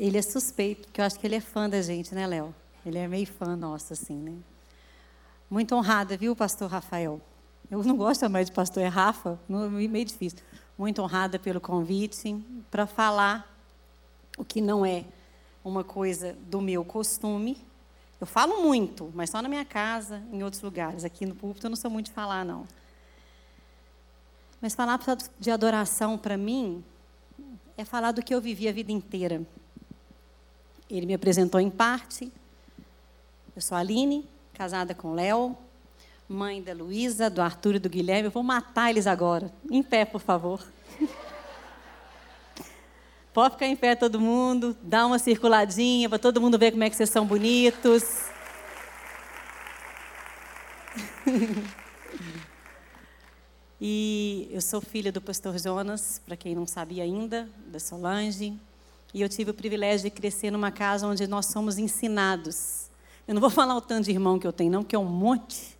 ele é suspeito, porque eu acho que ele é fã da gente, né, Léo? Ele é meio fã nosso, assim, né? Muito honrada, viu, pastor Rafael? Eu não gosto mais de pastor, é Rafa, meio difícil. Muito honrada pelo convite para falar o que não é uma coisa do meu costume. Eu falo muito, mas só na minha casa, em outros lugares. Aqui no púlpito eu não sou muito de falar, não. Mas falar de adoração para mim é falar do que eu vivi a vida inteira. Ele me apresentou em parte. Eu sou a Aline, casada com Léo, mãe da Luísa, do Arthur e do Guilherme. Eu vou matar eles agora. Em pé, por favor. Pode ficar em pé todo mundo, dá uma circuladinha para todo mundo ver como é que vocês são bonitos. E eu sou filha do pastor Jonas, para quem não sabia ainda, da Solange. E eu tive o privilégio de crescer numa casa onde nós somos ensinados. Eu não vou falar o tanto de irmão que eu tenho, não, porque é um monte.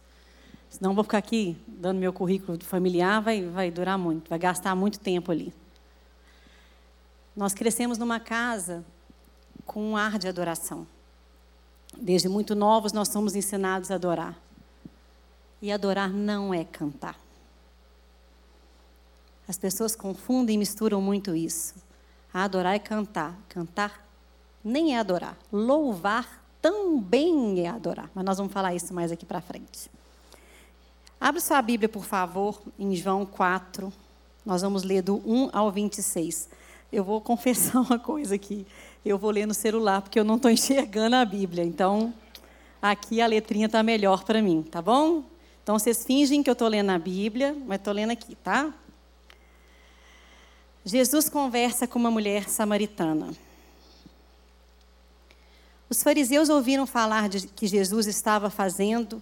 Senão vou ficar aqui dando meu currículo familiar, vai, vai durar muito, vai gastar muito tempo ali. Nós crescemos numa casa com um ar de adoração. Desde muito novos nós somos ensinados a adorar. E adorar não é cantar. As pessoas confundem e misturam muito isso. Adorar é cantar. Cantar nem é adorar. Louvar também é adorar. Mas nós vamos falar isso mais aqui para frente. Abre sua Bíblia, por favor, em João 4. Nós vamos ler do 1 ao 26. Eu vou confessar uma coisa aqui. Eu vou ler no celular, porque eu não estou enxergando a Bíblia. Então, aqui a letrinha está melhor para mim, tá bom? Então, vocês fingem que eu estou lendo a Bíblia, mas estou lendo aqui, tá? Jesus conversa com uma mulher samaritana. Os fariseus ouviram falar de que Jesus estava fazendo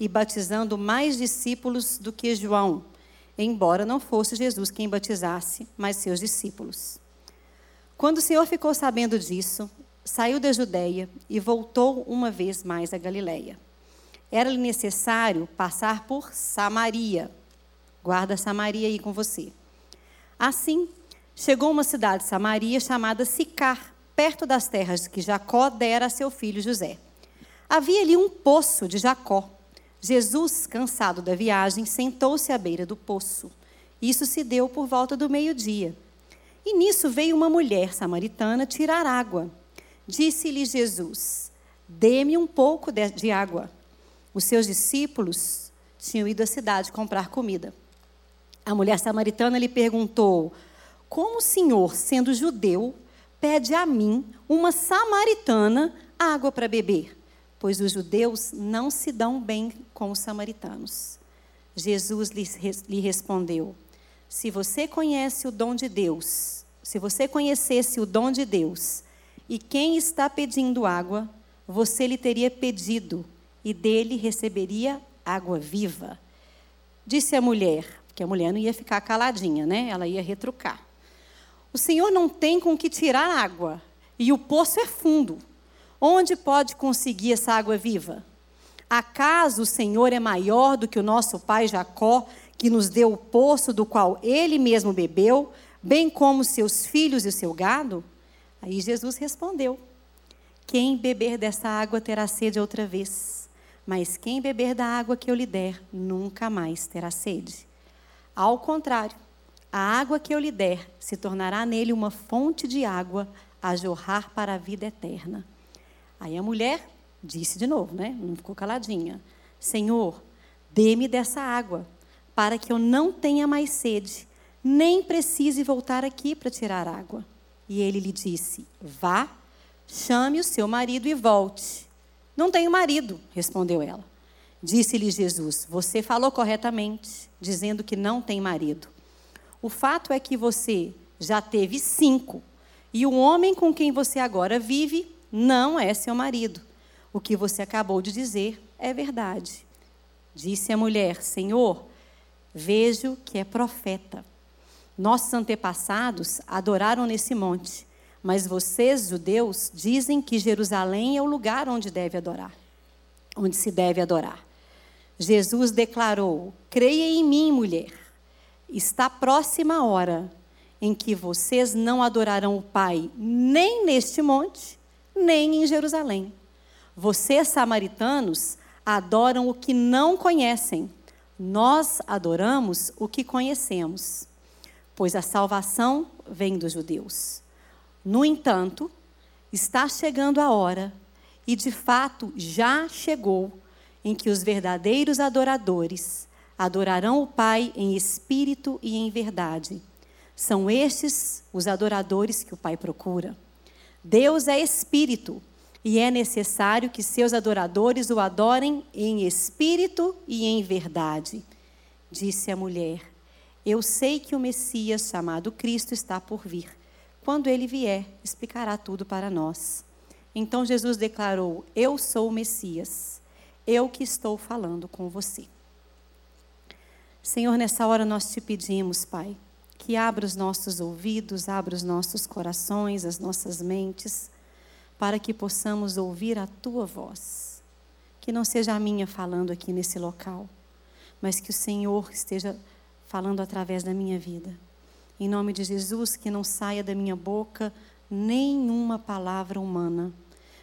e batizando mais discípulos do que João, embora não fosse Jesus quem batizasse, mas seus discípulos. Quando o Senhor ficou sabendo disso, saiu da Judéia e voltou uma vez mais a Galiléia. Era-lhe necessário passar por Samaria. Guarda Samaria aí com você. Assim, chegou uma cidade de Samaria chamada Sicar, perto das terras que Jacó dera a seu filho José. Havia ali um poço de Jacó. Jesus, cansado da viagem, sentou-se à beira do poço. Isso se deu por volta do meio-dia. E nisso veio uma mulher samaritana tirar água. Disse-lhe Jesus: Dê-me um pouco de água. Os seus discípulos tinham ido à cidade comprar comida. A mulher samaritana lhe perguntou: Como o senhor, sendo judeu, pede a mim, uma samaritana, água para beber? Pois os judeus não se dão bem com os samaritanos. Jesus lhe respondeu: Se você conhece o dom de Deus, se você conhecesse o dom de Deus, e quem está pedindo água, você lhe teria pedido, e dele receberia água viva. Disse a mulher: porque a mulher não ia ficar caladinha, né? Ela ia retrucar. O Senhor não tem com que tirar água, e o poço é fundo. Onde pode conseguir essa água viva? Acaso o Senhor é maior do que o nosso pai Jacó, que nos deu o poço do qual ele mesmo bebeu, bem como seus filhos e o seu gado? Aí Jesus respondeu: Quem beber dessa água terá sede outra vez, mas quem beber da água que eu lhe der, nunca mais terá sede. Ao contrário, a água que eu lhe der se tornará nele uma fonte de água a jorrar para a vida eterna. Aí a mulher disse de novo, né? Não ficou caladinha. Senhor, dê-me dessa água, para que eu não tenha mais sede, nem precise voltar aqui para tirar água. E ele lhe disse: Vá, chame o seu marido e volte. Não tenho marido, respondeu ela. Disse-lhe Jesus: Você falou corretamente, dizendo que não tem marido. O fato é que você já teve cinco, e o homem com quem você agora vive não é seu marido. O que você acabou de dizer é verdade. Disse a mulher: Senhor, vejo que é profeta. Nossos antepassados adoraram nesse monte, mas vocês, judeus, dizem que Jerusalém é o lugar onde deve adorar, onde se deve adorar. Jesus declarou: Creia em mim, mulher. Está próxima a hora, em que vocês não adorarão o Pai nem neste monte, nem em Jerusalém. Vocês, samaritanos, adoram o que não conhecem. Nós adoramos o que conhecemos, pois a salvação vem dos judeus. No entanto, está chegando a hora, e de fato já chegou, em que os verdadeiros adoradores adorarão o Pai em espírito e em verdade. São estes os adoradores que o Pai procura. Deus é espírito e é necessário que seus adoradores o adorem em espírito e em verdade. Disse a mulher: Eu sei que o Messias, chamado Cristo, está por vir. Quando ele vier, explicará tudo para nós. Então Jesus declarou: Eu sou o Messias, eu que estou falando com você. Senhor, nessa hora nós te pedimos, Pai, que abra os nossos ouvidos, abra os nossos corações, as nossas mentes, para que possamos ouvir a tua voz. Que não seja a minha falando aqui nesse local, mas que o Senhor esteja falando através da minha vida. Em nome de Jesus, que não saia da minha boca nenhuma palavra humana,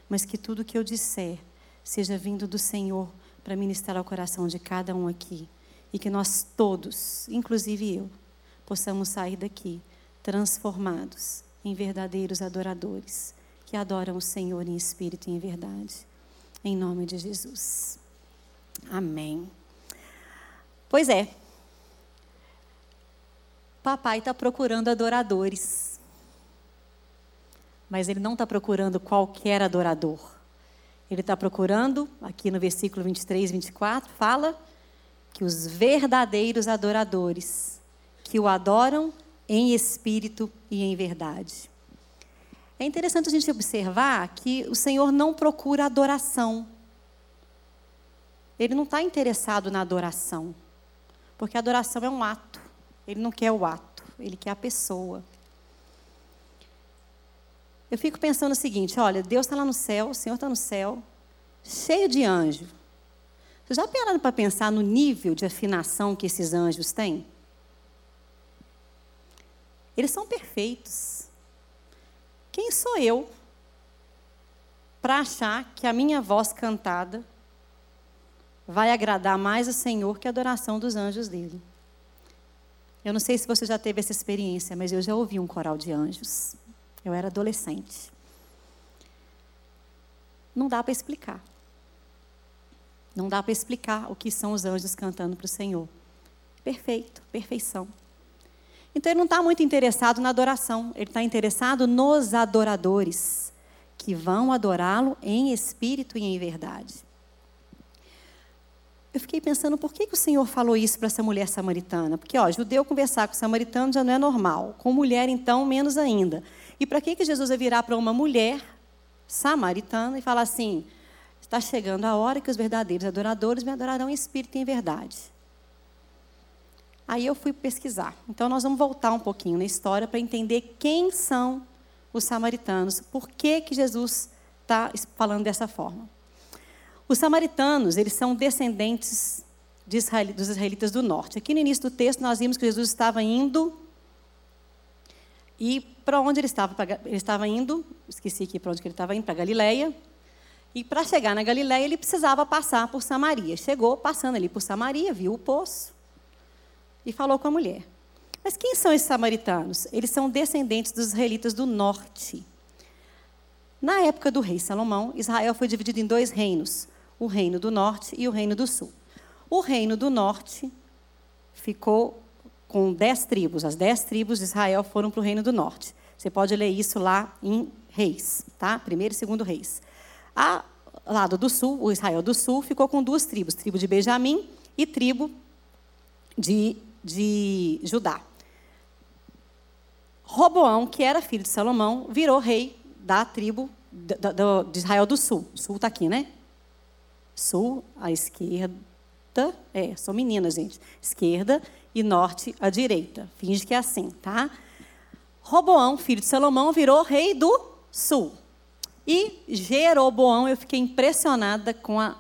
mas que tudo que eu disser seja vindo do Senhor para ministrar ao coração de cada um aqui. E que nós todos, inclusive eu, possamos sair daqui transformados em verdadeiros adoradores que adoram o Senhor em espírito e em verdade. Em nome de Jesus. Amém. Pois é, Papai está procurando adoradores. Mas ele não está procurando qualquer adorador. Ele está procurando, aqui no versículo 23, 24, fala que os verdadeiros adoradores, que o adoram em espírito e em verdade. É interessante a gente observar que o Senhor não procura adoração. Ele não está interessado na adoração, porque a adoração é um ato. Ele não quer o ato, ele quer a pessoa. Eu fico pensando o seguinte: olha, Deus está lá no céu, o Senhor está no céu, cheio de anjos. Vocês já pararam para pensar no nível de afinação que esses anjos têm? Eles são perfeitos. Quem sou eu para achar que a minha voz cantada vai agradar mais o Senhor que a adoração dos anjos dele? Eu não sei se você já teve essa experiência, mas eu já ouvi um coral de anjos. Eu era adolescente. Não dá para explicar. Não dá para explicar o que são os anjos cantando para o Senhor. Perfeito, perfeição. Então ele não está muito interessado na adoração, ele está interessado nos adoradores, que vão adorá-lo em espírito e em verdade. Eu fiquei pensando, por que, que o Senhor falou isso para essa mulher samaritana? Porque, ó, judeu conversar com samaritano já não é normal. Com mulher, então, menos ainda. E para que, que Jesus vai virar para uma mulher samaritana e falar assim: está chegando a hora que os verdadeiros adoradores me adorarão em espírito e em verdade? Aí eu fui pesquisar. Então, nós vamos voltar um pouquinho na história para entender quem são os samaritanos, por que, que Jesus está falando dessa forma. Os samaritanos, eles são descendentes de Israel, dos israelitas do norte. Aqui no início do texto, nós vimos que Jesus estava indo. E para onde ele estava? Ele estava indo, esqueci aqui para onde ele estava indo, para Galileia. E para chegar na Galileia, ele precisava passar por Samaria. Chegou passando ali por Samaria, viu o poço e falou com a mulher. Mas quem são esses samaritanos? Eles são descendentes dos israelitas do norte. Na época do rei Salomão, Israel foi dividido em dois reinos: o reino do norte e o reino do sul. O reino do norte ficou com dez tribos. As dez tribos de Israel foram para o reino do norte. Você pode ler isso lá em Reis, tá? Primeiro e segundo Reis. A lado do sul, o Israel do sul, ficou com duas tribos: tribo de Benjamim e tribo de, de Judá. Roboão, que era filho de Salomão, virou rei da tribo de Israel do sul. Sul está aqui, né? Sul à esquerda. É, sou menina, gente. Esquerda e norte à direita. Finge que é assim, tá? Roboão, filho de Salomão, virou rei do sul. E Jeroboão, eu fiquei impressionada com a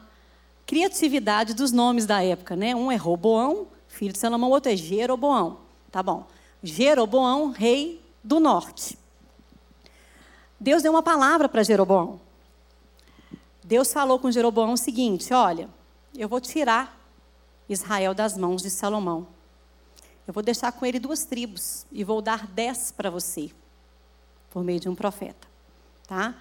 criatividade dos nomes da época, né? Um é Roboão, filho de Salomão, o outro é Jeroboão. Tá bom. Jeroboão, rei do norte. Deus deu uma palavra para Jeroboão. Deus falou com Jeroboão o seguinte: Olha, eu vou tirar Israel das mãos de Salomão. Eu vou deixar com ele duas tribos e vou dar dez para você, por meio de um profeta. Tá?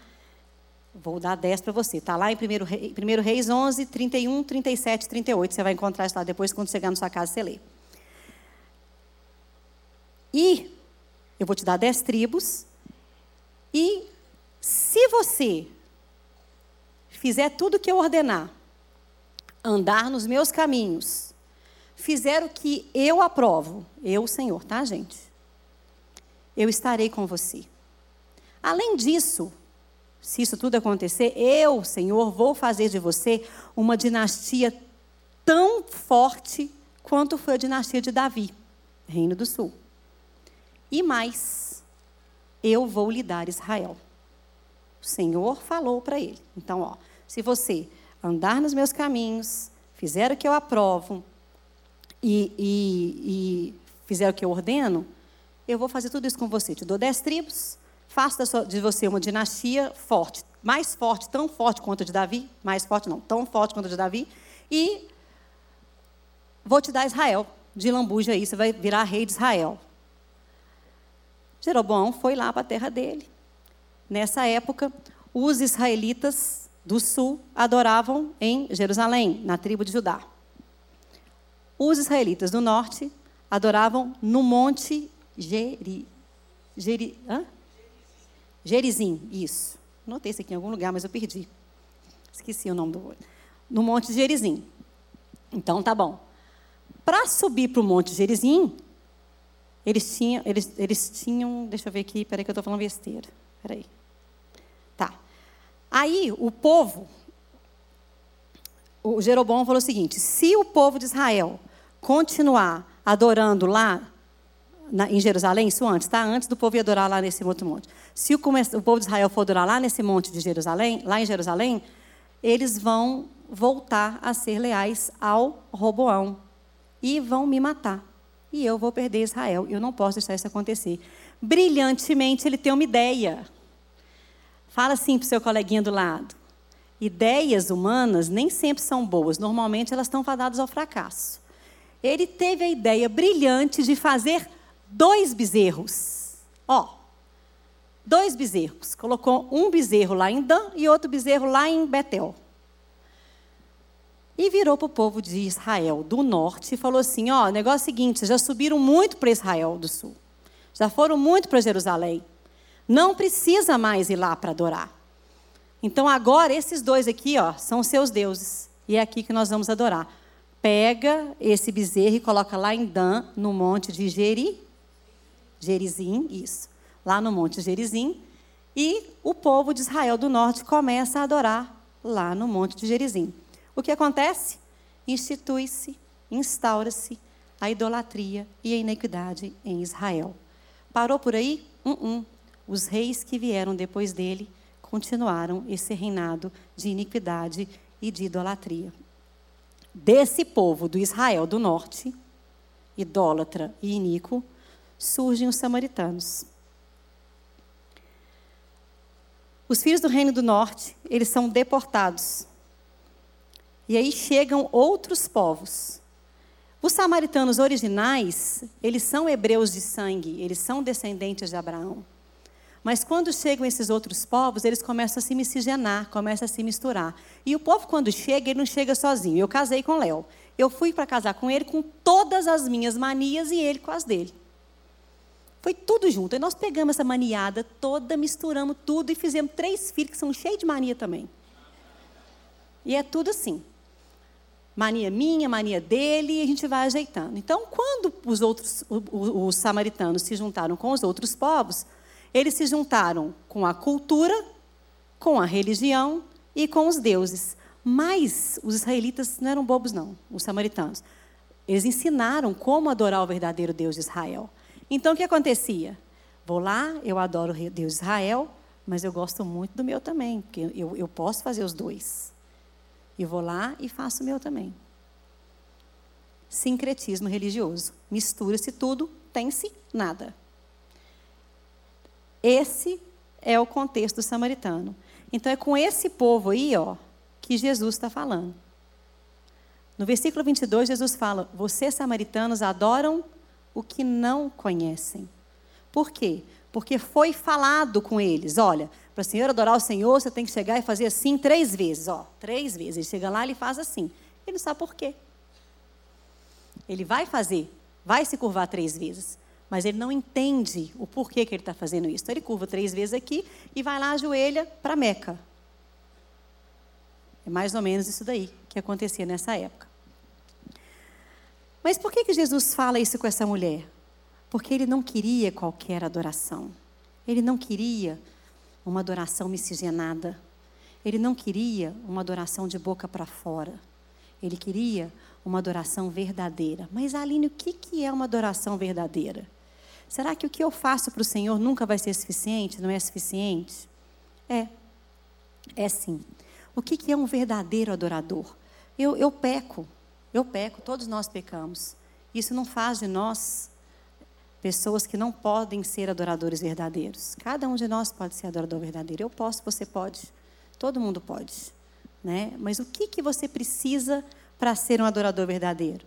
Vou dar dez para você. Está lá em 1 Rei, Reis 11, 31, 37, 38. Você vai encontrar isso lá depois, quando chegar na sua casa, você lê. E eu vou te dar dez tribos. E se você fizer tudo o que eu ordenar, andar nos meus caminhos, fizer o que eu aprovo, eu, Senhor, tá, gente? Eu estarei com você. Além disso, se isso tudo acontecer, eu, Senhor, vou fazer de você uma dinastia tão forte quanto foi a dinastia de Davi, Reino do Sul. E mais, eu vou lhe dar Israel. O Senhor falou para ele. Então, ó, se você andar nos meus caminhos, fizer o que eu aprovo e, e, e fizer o que eu ordeno, eu vou fazer tudo isso com você. Te dou dez tribos, faço sua, de você uma dinastia forte, mais forte, tão forte quanto a de Davi, mais forte não, tão forte quanto a de Davi, e vou te dar Israel, de lambuja aí, você vai virar rei de Israel. Jeroboão foi lá para a terra dele. Nessa época, os israelitas do sul adoravam em Jerusalém, na tribo de Judá. Os israelitas do norte adoravam no monte Geri, Geri, hã? Gerizim, isso. Notei isso aqui em algum lugar, mas eu perdi. Esqueci o nome do. No Monte Gerizim. Então, tá bom. Para subir para o Monte Gerizim, eles tinham, eles, eles tinham. Deixa eu ver aqui, peraí que eu estou falando besteira. Peraí. Tá. Aí, o povo. O Jeroboão falou o seguinte: se o povo de Israel continuar adorando lá na, em Jerusalém, isso antes, tá? Antes do povo ir adorar lá nesse outro monte. Se o, o povo de Israel for adorar lá nesse monte de Jerusalém, lá em Jerusalém, eles vão voltar a ser leais ao Roboão e vão me matar. E eu vou perder Israel. Eu não posso deixar isso acontecer. Brilhantemente, ele tem uma ideia. Fala assim para o seu coleguinha do lado. Ideias humanas nem sempre são boas. Normalmente, elas estão fadadas ao fracasso. Ele teve a ideia brilhante de fazer dois bezerros. Ó, dois bezerros. Colocou um bezerro lá em Dan e outro bezerro lá em Betel. E virou para o povo de Israel do norte e falou assim: ó, o negócio é o seguinte, já subiram muito para Israel do sul. Já foram muito para Jerusalém. Não precisa mais ir lá para adorar. Então agora esses dois aqui, ó, são seus deuses. E é aqui que nós vamos adorar. Pega esse bezerro e coloca lá em Dan, no monte de Jeri, Gerizim, isso, lá no Monte Gerizim, e o povo de Israel do norte começa a adorar lá no Monte de Gerizim. O que acontece? Institui-se, instaura-se a idolatria e a iniquidade em Israel. Parou por aí? Um, um. Os reis que vieram depois dele continuaram esse reinado de iniquidade e de idolatria. Desse povo do Israel do norte, idólatra e iníquo, surgem os samaritanos. Os filhos do reino do norte, eles são deportados. E aí chegam outros povos. Os samaritanos originais, eles são hebreus de sangue, eles são descendentes de Abraão. Mas quando chegam esses outros povos, eles começam a se miscigenar, começam a se misturar. E o povo, quando chega, ele não chega sozinho. Eu casei com Léo. Eu fui para casar com ele com todas as minhas manias e ele com as dele. Foi tudo junto. E nós pegamos essa maniada toda, misturamos tudo e fizemos três filhos que são cheios de mania também. E é tudo assim. Mania minha, mania dele, e a gente vai ajeitando. Então, quando os outros, os, os samaritanos se juntaram com os outros povos, eles se juntaram com a cultura, com a religião e com os deuses. Mas os israelitas não eram bobos, não, os samaritanos. Eles ensinaram como adorar o verdadeiro Deus de Israel. Então, o que acontecia? Vou lá, eu adoro o Deus de Israel, mas eu gosto muito do meu também, porque eu, eu posso fazer os dois. E vou lá e faço o meu também. Sincretismo religioso. Mistura-se tudo tem-se nada. Esse é o contexto samaritano. Então é com esse povo aí, ó, que Jesus está falando. No versículo 22, Jesus fala: Vocês, samaritanos, adoram o que não conhecem. Por quê? Porque foi falado com eles: olha, para o Senhor adorar o Senhor, você tem que chegar e fazer assim três vezes. Ó, três vezes. Ele chega lá e faz assim. Ele não sabe por quê. Ele vai fazer, vai se curvar três vezes. Mas ele não entende o porquê que ele está fazendo isso. Então ele curva três vezes aqui e vai lá, ajoelha para Meca. É mais ou menos isso daí que acontecia nessa época. Mas por que, que Jesus fala isso com essa mulher? Porque ele não queria qualquer adoração. Ele não queria uma adoração miscigenada. Ele não queria uma adoração de boca para fora. Ele queria uma adoração verdadeira. Mas, Aline, o que, que é uma adoração verdadeira? Será que o que eu faço para o Senhor nunca vai ser suficiente? Não é suficiente? É. É sim. O que, que é um verdadeiro adorador? Eu, eu peco, eu peco, todos nós pecamos. Isso não faz de nós pessoas que não podem ser adoradores verdadeiros. Cada um de nós pode ser adorador verdadeiro. Eu posso, você pode. Todo mundo pode. Né? Mas o que, que você precisa para ser um adorador verdadeiro?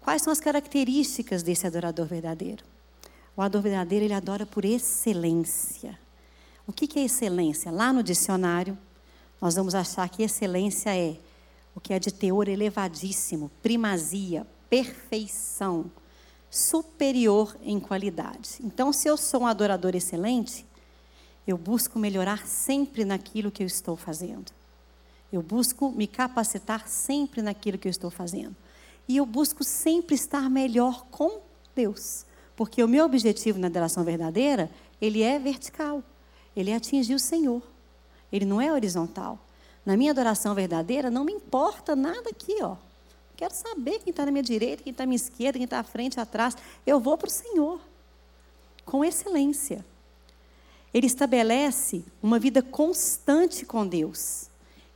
Quais são as características desse adorador verdadeiro? O adorador verdadeiro, ele adora por excelência. O que, que é excelência? Lá no dicionário, nós vamos achar que excelência é o que é de teor elevadíssimo, primazia, perfeição, superior em qualidade. Então, se eu sou um adorador excelente, eu busco melhorar sempre naquilo que eu estou fazendo. Eu busco me capacitar sempre naquilo que eu estou fazendo. E eu busco sempre estar melhor com Deus. Porque o meu objetivo na adoração verdadeira, ele é vertical. Ele é atingir o Senhor. Ele não é horizontal. Na minha adoração verdadeira, não me importa nada aqui, ó. Quero saber quem está na minha direita, quem está à minha esquerda, quem está à frente, atrás. Eu vou para o Senhor, com excelência. Ele estabelece uma vida constante com Deus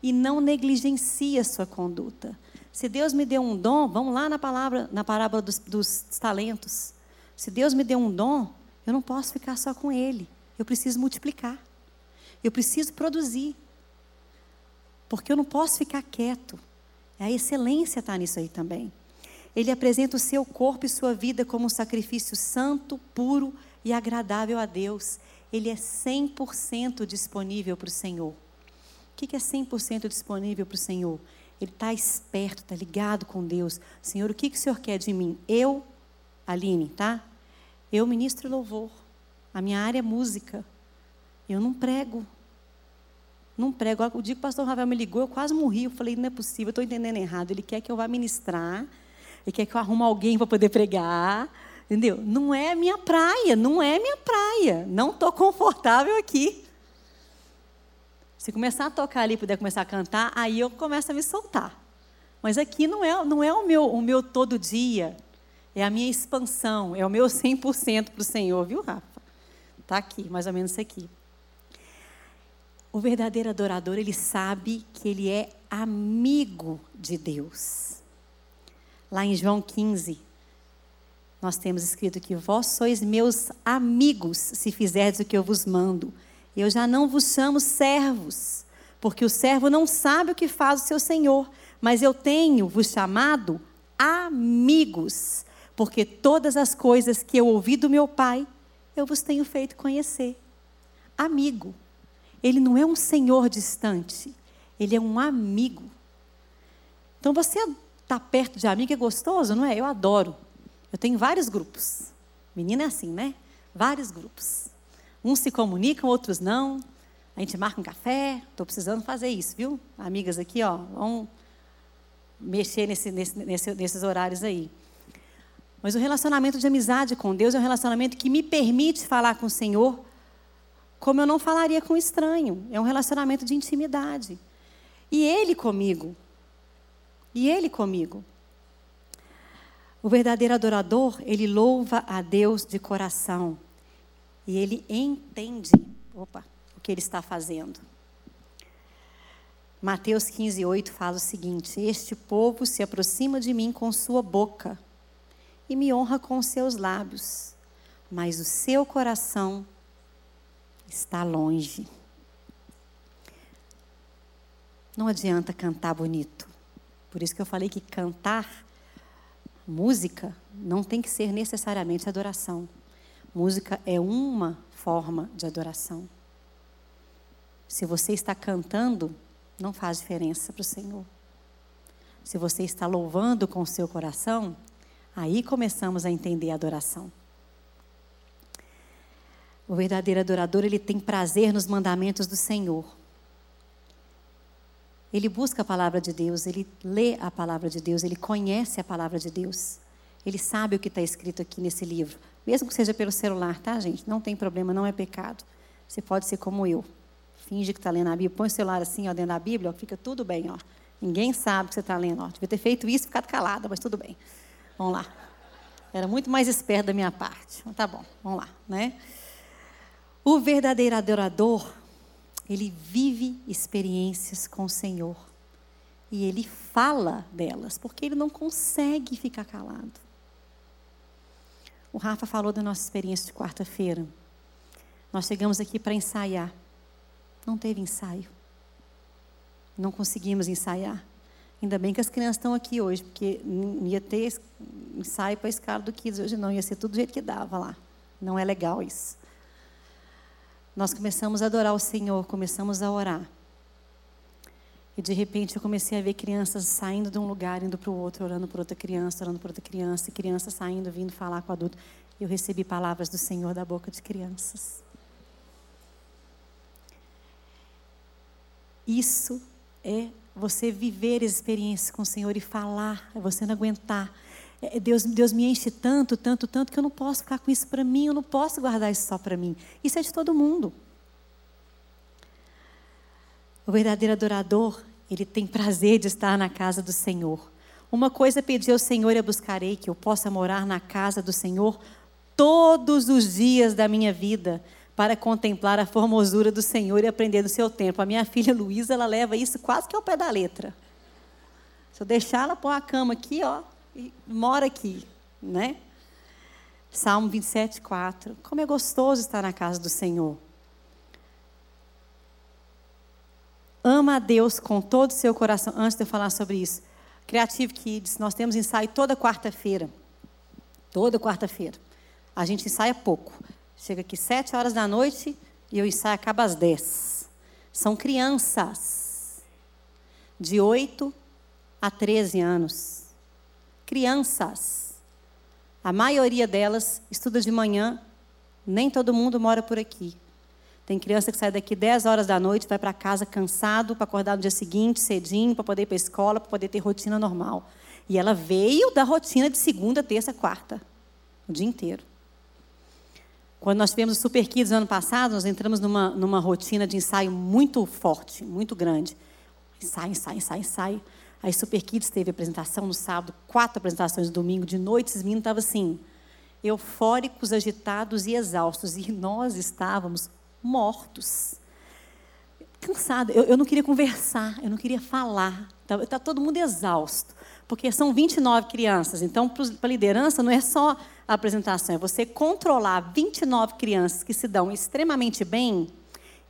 e não negligencia sua conduta. Se Deus me deu um dom, vamos lá na palavra, na parábola dos, dos talentos. Se Deus me deu um dom, eu não posso ficar só com ele. Eu preciso multiplicar. Eu preciso produzir. Porque eu não posso ficar quieto. A excelência está nisso aí também. Ele apresenta o seu corpo e sua vida como um sacrifício santo, puro e agradável a Deus. Ele é 100% disponível para o Senhor. O que é 100% disponível para o Senhor? Ele está esperto, está ligado com Deus. Senhor, o que, que o Senhor quer de mim? Eu, Aline, tá? Eu ministro louvor. A minha área é música. Eu não prego. Não prego. O dia que o pastor Rafael me ligou, eu quase morri. Eu falei, não é possível, eu estou entendendo errado. Ele quer que eu vá ministrar. Ele quer que eu arrume alguém para poder pregar. Entendeu? Não é minha praia, não é minha praia. Não estou confortável aqui. Se começar a tocar ali, puder começar a cantar, aí eu começo a me soltar. Mas aqui não é, não é o, meu, o meu todo dia. É a minha expansão, é o meu 100% para o Senhor, viu, Rafa? Está aqui, mais ou menos isso aqui. O verdadeiro adorador, ele sabe que ele é amigo de Deus. Lá em João 15, nós temos escrito que vós sois meus amigos se fizerdes o que eu vos mando. Eu já não vos chamo servos, porque o servo não sabe o que faz o seu senhor, mas eu tenho vos chamado amigos, porque todas as coisas que eu ouvi do meu Pai, eu vos tenho feito conhecer. Amigo. Ele não é um senhor distante, ele é um amigo. Então você está perto de amigo é gostoso, não é? Eu adoro. Eu tenho vários grupos. Menina é assim, né? Vários grupos. Uns se comunicam, outros não. A gente marca um café. Estou precisando fazer isso, viu? Amigas aqui, ó, vão mexer nesse, nesse, nesse, nesses horários aí. Mas o relacionamento de amizade com Deus é um relacionamento que me permite falar com o Senhor como eu não falaria com um estranho. É um relacionamento de intimidade. E Ele comigo. E Ele comigo. O verdadeiro adorador, ele louva a Deus de coração. E ele entende opa, o que ele está fazendo. Mateus 15, 8 fala o seguinte: Este povo se aproxima de mim com sua boca e me honra com seus lábios, mas o seu coração está longe. Não adianta cantar bonito. Por isso que eu falei que cantar música não tem que ser necessariamente adoração. Música é uma forma de adoração. Se você está cantando, não faz diferença para o Senhor. Se você está louvando com o seu coração, aí começamos a entender a adoração. O verdadeiro adorador, ele tem prazer nos mandamentos do Senhor. Ele busca a palavra de Deus, ele lê a palavra de Deus, ele conhece a palavra de Deus. Ele sabe o que está escrito aqui nesse livro. Mesmo que seja pelo celular, tá, gente? Não tem problema, não é pecado. Você pode ser como eu. Finge que está lendo a Bíblia, põe o celular assim, ó, dentro da Bíblia, ó, fica tudo bem, ó. Ninguém sabe que você está lendo. Ó. Devia ter feito isso e ficado calada, mas tudo bem. Vamos lá. Era muito mais esperto da minha parte. Tá bom, vamos lá, né? O verdadeiro adorador, ele vive experiências com o Senhor. E ele fala delas, porque ele não consegue ficar calado. O Rafa falou da nossa experiência de quarta-feira. Nós chegamos aqui para ensaiar. Não teve ensaio. Não conseguimos ensaiar. Ainda bem que as crianças estão aqui hoje, porque ia ter ensaio para a escala do Kids hoje não, ia ser tudo do jeito que dava lá. Não é legal isso. Nós começamos a adorar o Senhor, começamos a orar. E de repente eu comecei a ver crianças saindo de um lugar, indo para o outro, orando por outra criança, orando por outra criança, e crianças saindo, vindo falar com o adulto. Eu recebi palavras do Senhor da boca de crianças. Isso é você viver as experiências com o Senhor e falar, é você não aguentar. É, Deus, Deus me enche tanto, tanto, tanto que eu não posso ficar com isso para mim, eu não posso guardar isso só para mim. Isso é de todo mundo. O verdadeiro adorador, ele tem prazer de estar na casa do Senhor. Uma coisa é pedir ao Senhor e buscarei que eu possa morar na casa do Senhor todos os dias da minha vida para contemplar a formosura do Senhor e aprender do seu tempo. A minha filha Luísa, ela leva isso quase que ao pé da letra. Se eu deixar ela pôr a cama aqui, ó, mora aqui, né? Salmo 27, 4. Como é gostoso estar na casa do Senhor. Ama a Deus com todo o seu coração. Antes de eu falar sobre isso, Creative Kids, nós temos ensaio toda quarta-feira. Toda quarta-feira. A gente ensaia pouco. Chega aqui sete horas da noite e o ensaio acaba às dez. São crianças de 8 a 13 anos. Crianças. A maioria delas estuda de manhã, nem todo mundo mora por aqui. Tem criança que sai daqui 10 horas da noite, vai para casa cansado para acordar no dia seguinte, cedinho, para poder ir para a escola, para poder ter rotina normal. E ela veio da rotina de segunda, terça, quarta, o dia inteiro. Quando nós tivemos o Super Kids no ano passado, nós entramos numa, numa rotina de ensaio muito forte, muito grande. Ensaio, ensaio, ensaio, ensaio. Aí Super Kids teve apresentação no sábado, quatro apresentações no domingo, de noite, esses meninos estavam assim, eufóricos, agitados e exaustos. E nós estávamos mortos. Cansado. Eu, eu não queria conversar, eu não queria falar. Está tá todo mundo exausto. Porque são 29 crianças. Então, para a liderança, não é só a apresentação, é você controlar 29 crianças que se dão extremamente bem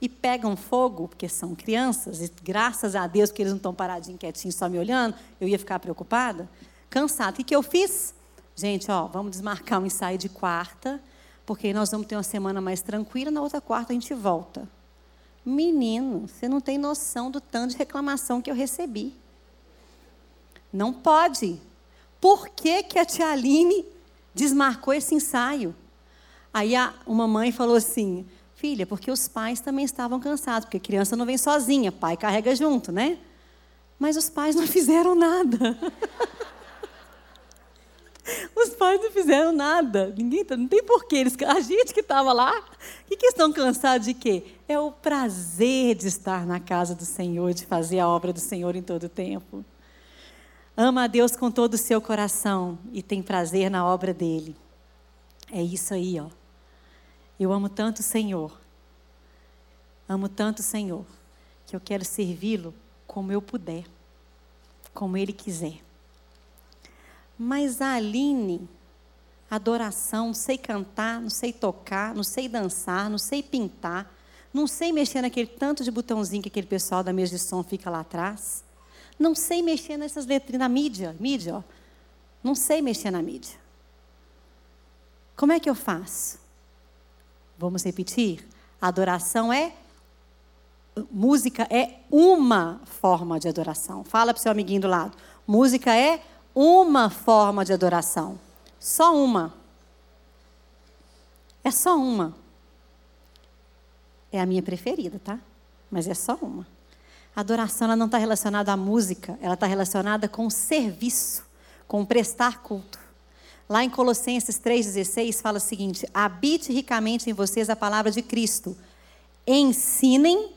e pegam fogo, porque são crianças, e graças a Deus, porque eles não estão paradinhos, quietinhos, só me olhando, eu ia ficar preocupada. Cansada. O que, que eu fiz? Gente, ó, vamos desmarcar um ensaio de quarta, porque nós vamos ter uma semana mais tranquila, na outra quarta a gente volta. Menino, você não tem noção do tanto de reclamação que eu recebi. Não pode. Por que, que a tia Aline desmarcou esse ensaio? Aí a, uma mãe falou assim: Filha, porque os pais também estavam cansados, porque criança não vem sozinha, pai carrega junto, né? Mas os pais não fizeram nada. Os pais não fizeram nada. Ninguém, tá, não tem porquê. Eles, a gente que estava lá, que, que estão cansados de quê? É o prazer de estar na casa do Senhor, de fazer a obra do Senhor em todo o tempo. Ama a Deus com todo o seu coração e tem prazer na obra dele. É isso aí, ó. Eu amo tanto o Senhor. Amo tanto o Senhor que eu quero servi-lo como eu puder, como ele quiser. Mas a Aline, Adoração, não sei cantar, não sei tocar, não sei dançar, não sei pintar, não sei mexer naquele tanto de botãozinho que aquele pessoal da mesa de som fica lá atrás. Não sei mexer nessas letrinhas, na mídia, mídia, ó. Não sei mexer na mídia. Como é que eu faço? Vamos repetir? Adoração é música é uma forma de adoração. Fala para o seu amiguinho do lado. Música é uma forma de adoração. Só uma. É só uma. É a minha preferida, tá? Mas é só uma. Adoração ela não está relacionada à música, ela está relacionada com serviço, com prestar culto. Lá em Colossenses 3,16 fala o seguinte: habite ricamente em vocês a palavra de Cristo. Ensinem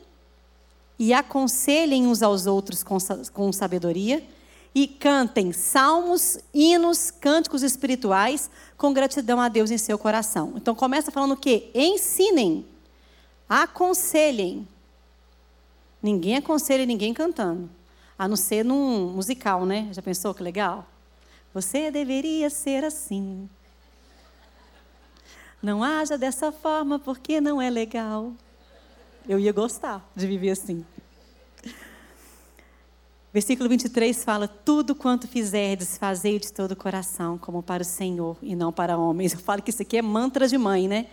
e aconselhem uns aos outros com, sabedoria, e cantem salmos, hinos, cânticos espirituais com gratidão a Deus em seu coração. Então começa falando o quê? Ensinem, aconselhem. Ninguém aconselha ninguém cantando, a não ser num musical, né? Já pensou que legal? Você deveria ser assim. Não haja dessa forma porque não é legal. Eu ia gostar de viver assim. Versículo 23 fala: Tudo quanto fizerdes, fazei de todo o coração, como para o Senhor e não para homens. Eu falo que isso aqui é mantra de mãe, né?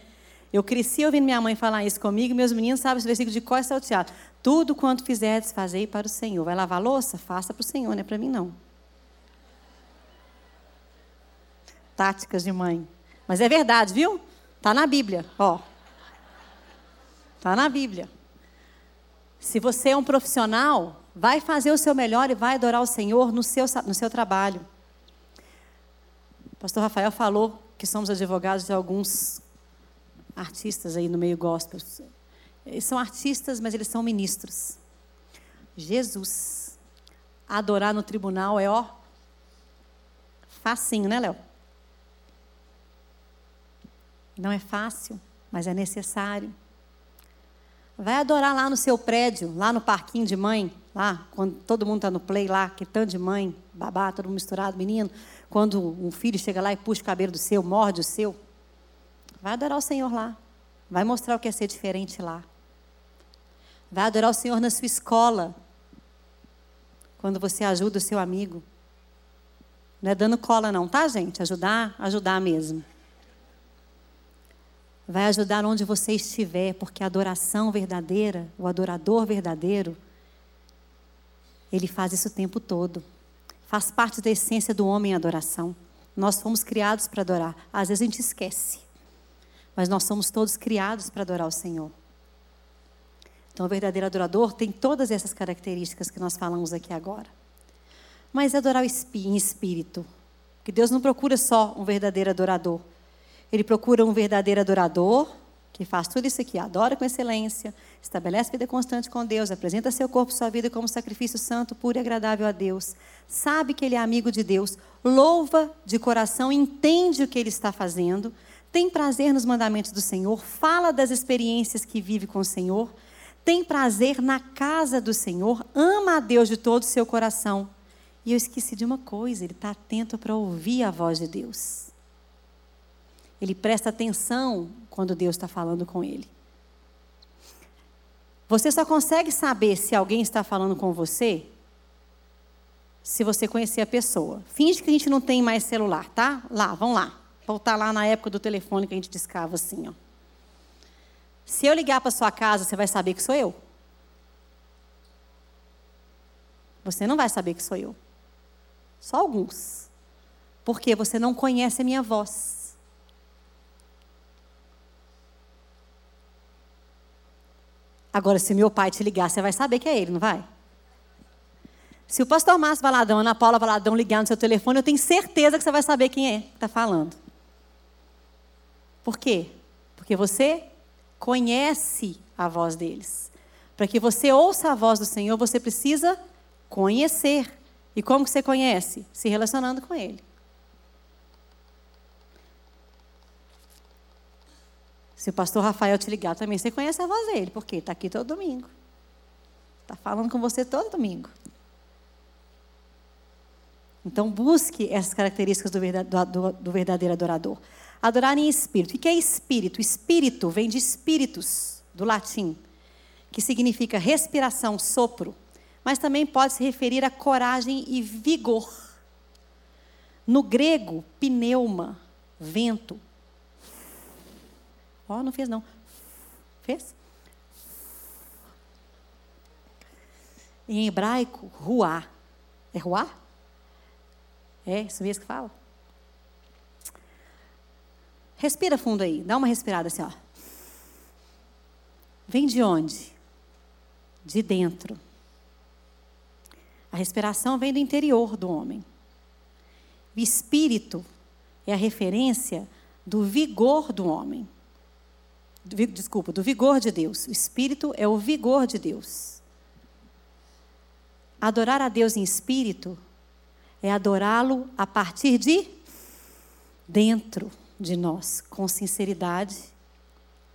Eu cresci ouvindo minha mãe falar isso comigo, meus meninos sabem esse versículo de cor e salteado. Tudo quanto fizerdes, fazei para o Senhor. Vai lavar louça? Faça para o Senhor, não é para mim não. Táticas de mãe. Mas é verdade, viu? Está na Bíblia, ó. Está na Bíblia. Se você é um profissional, vai fazer o seu melhor e vai adorar o Senhor no seu, no seu trabalho. O pastor Rafael falou que somos advogados de alguns artistas aí no meio gospel. Eles são artistas, mas eles são ministros. Jesus. Adorar no tribunal é, ó, facinho, né, Léo? Não é fácil, mas é necessário. Vai adorar lá no seu prédio, lá no parquinho de mãe, lá, quando todo mundo está no play lá, que tanto de mãe, babá, todo misturado, menino. Quando um filho chega lá e puxa o cabelo do seu, morde o seu. Vai adorar o Senhor lá. Vai mostrar o que é ser diferente lá. Vai adorar o Senhor na sua escola. Quando você ajuda o seu amigo. Não é dando cola, não, tá, gente? Ajudar, ajudar mesmo. Vai ajudar onde você estiver, porque a adoração verdadeira, o adorador verdadeiro, ele faz isso o tempo todo. Faz parte da essência do homem a adoração. Nós fomos criados para adorar. Às vezes a gente esquece. Mas nós somos todos criados para adorar o Senhor. Então, o verdadeiro adorador tem todas essas características que nós falamos aqui agora. Mas adorar em espírito. Porque Deus não procura só um verdadeiro adorador. Ele procura um verdadeiro adorador que faz tudo isso aqui, adora com excelência, estabelece vida constante com Deus, apresenta seu corpo sua vida como sacrifício santo, puro e agradável a Deus, sabe que ele é amigo de Deus, louva de coração, entende o que ele está fazendo, tem prazer nos mandamentos do Senhor, fala das experiências que vive com o Senhor, tem prazer na casa do Senhor, ama a Deus de todo o seu coração. E eu esqueci de uma coisa, ele está atento para ouvir a voz de Deus. Ele presta atenção quando Deus está falando com ele. Você só consegue saber se alguém está falando com você se você conhecer a pessoa. Finge que a gente não tem mais celular, tá? Lá, vamos lá. Voltar lá na época do telefone que a gente discava assim, ó. Se eu ligar para sua casa, você vai saber que sou eu? Você não vai saber que sou eu. Só alguns. Porque você não conhece a minha voz. Agora, se meu pai te ligar, você vai saber que é ele, não vai? Se o pastor Márcio Valadão, Ana Paula Valadão ligar no seu telefone, eu tenho certeza que você vai saber quem é que está falando. Por quê? Porque você conhece a voz deles. Para que você ouça a voz do Senhor, você precisa conhecer. E como que você conhece? Se relacionando com Ele. Se o pastor Rafael te ligar também, você conhece a voz dele, porque está aqui todo domingo. Está falando com você todo domingo. Então, busque essas características do verdadeiro adorador. Adorar em espírito. O que é espírito? Espírito vem de espíritos, do latim, que significa respiração, sopro, mas também pode se referir a coragem e vigor. No grego, pneuma, vento. Ó, não fez não. Fez? Em hebraico, ruá. É ruá? É isso mesmo que fala? Respira fundo aí, dá uma respirada assim, ó. Vem de onde? De dentro. A respiração vem do interior do homem. O espírito é a referência do vigor do homem. Desculpa, do vigor de Deus. O espírito é o vigor de Deus. Adorar a Deus em espírito é adorá-lo a partir de dentro de nós com sinceridade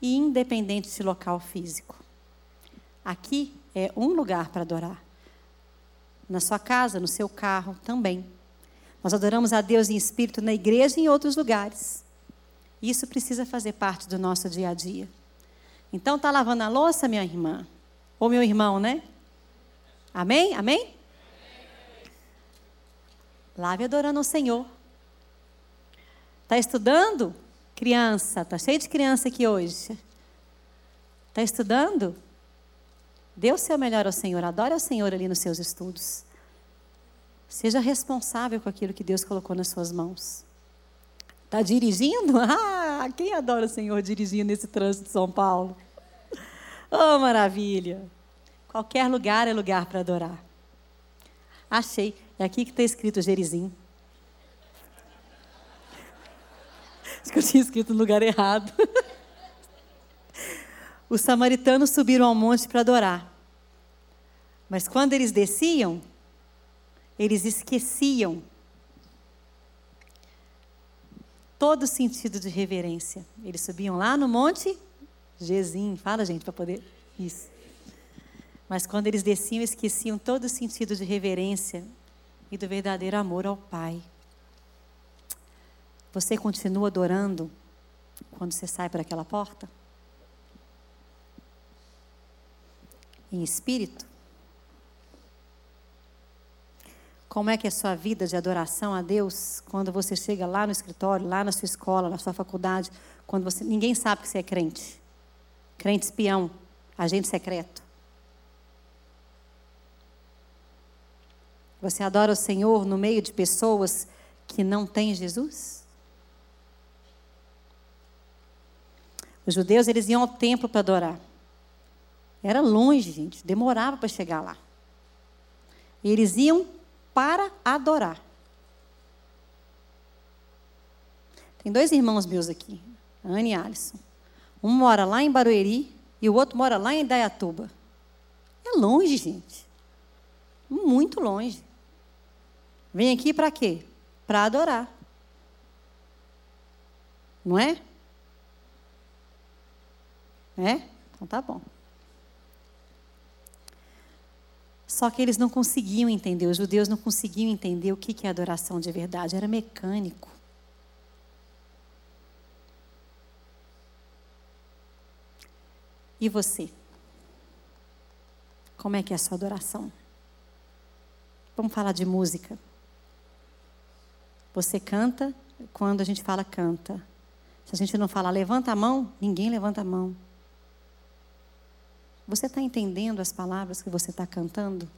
e independente de local físico. Aqui é um lugar para adorar. Na sua casa, no seu carro também. Nós adoramos a Deus em espírito na igreja e em outros lugares. Isso precisa fazer parte do nosso dia a dia. Então, está lavando a louça, minha irmã? Ou meu irmão, né? Amém? Amém? Lave adorando o Senhor. Está estudando? Criança, está cheio de criança aqui hoje. Está estudando? Dê o seu melhor ao Senhor, adore ao Senhor ali nos seus estudos. Seja responsável com aquilo que Deus colocou nas suas mãos. Está dirigindo? Ah, quem adora o Senhor dirigindo nesse trânsito de São Paulo? Oh, maravilha! Qualquer lugar é lugar para adorar. Achei. É aqui que está escrito Gerizim. Acho que eu tinha escrito no lugar errado. Os samaritanos subiram ao monte para adorar. Mas quando eles desciam, eles esqueciam todo sentido de reverência. Eles subiam lá no monte Gezim, fala gente para poder isso. Mas quando eles desciam, esqueciam todo o sentido de reverência e do verdadeiro amor ao Pai. Você continua adorando quando você sai por aquela porta? Em espírito? Como é que é a sua vida de adoração a Deus quando você chega lá no escritório, lá na sua escola, na sua faculdade, quando você ninguém sabe que você é crente? Crente espião, agente secreto. Você adora o Senhor no meio de pessoas que não têm Jesus? Os judeus, eles iam ao templo para adorar. Era longe, gente, demorava para chegar lá. E eles iam para adorar. Tem dois irmãos meus aqui, Anne e Alisson. Um mora lá em Barueri e o outro mora lá em Dayatuba. É longe, gente. Muito longe. Vem aqui para quê? Para adorar. Não é? É? Então tá bom. Só que eles não conseguiam entender, os judeus não conseguiam entender o que é adoração de verdade, era mecânico. E você? Como é que é a sua adoração? Vamos falar de música. Você canta quando a gente fala canta. Se a gente não falar levanta a mão, ninguém levanta a mão. Você está entendendo as palavras que você está cantando?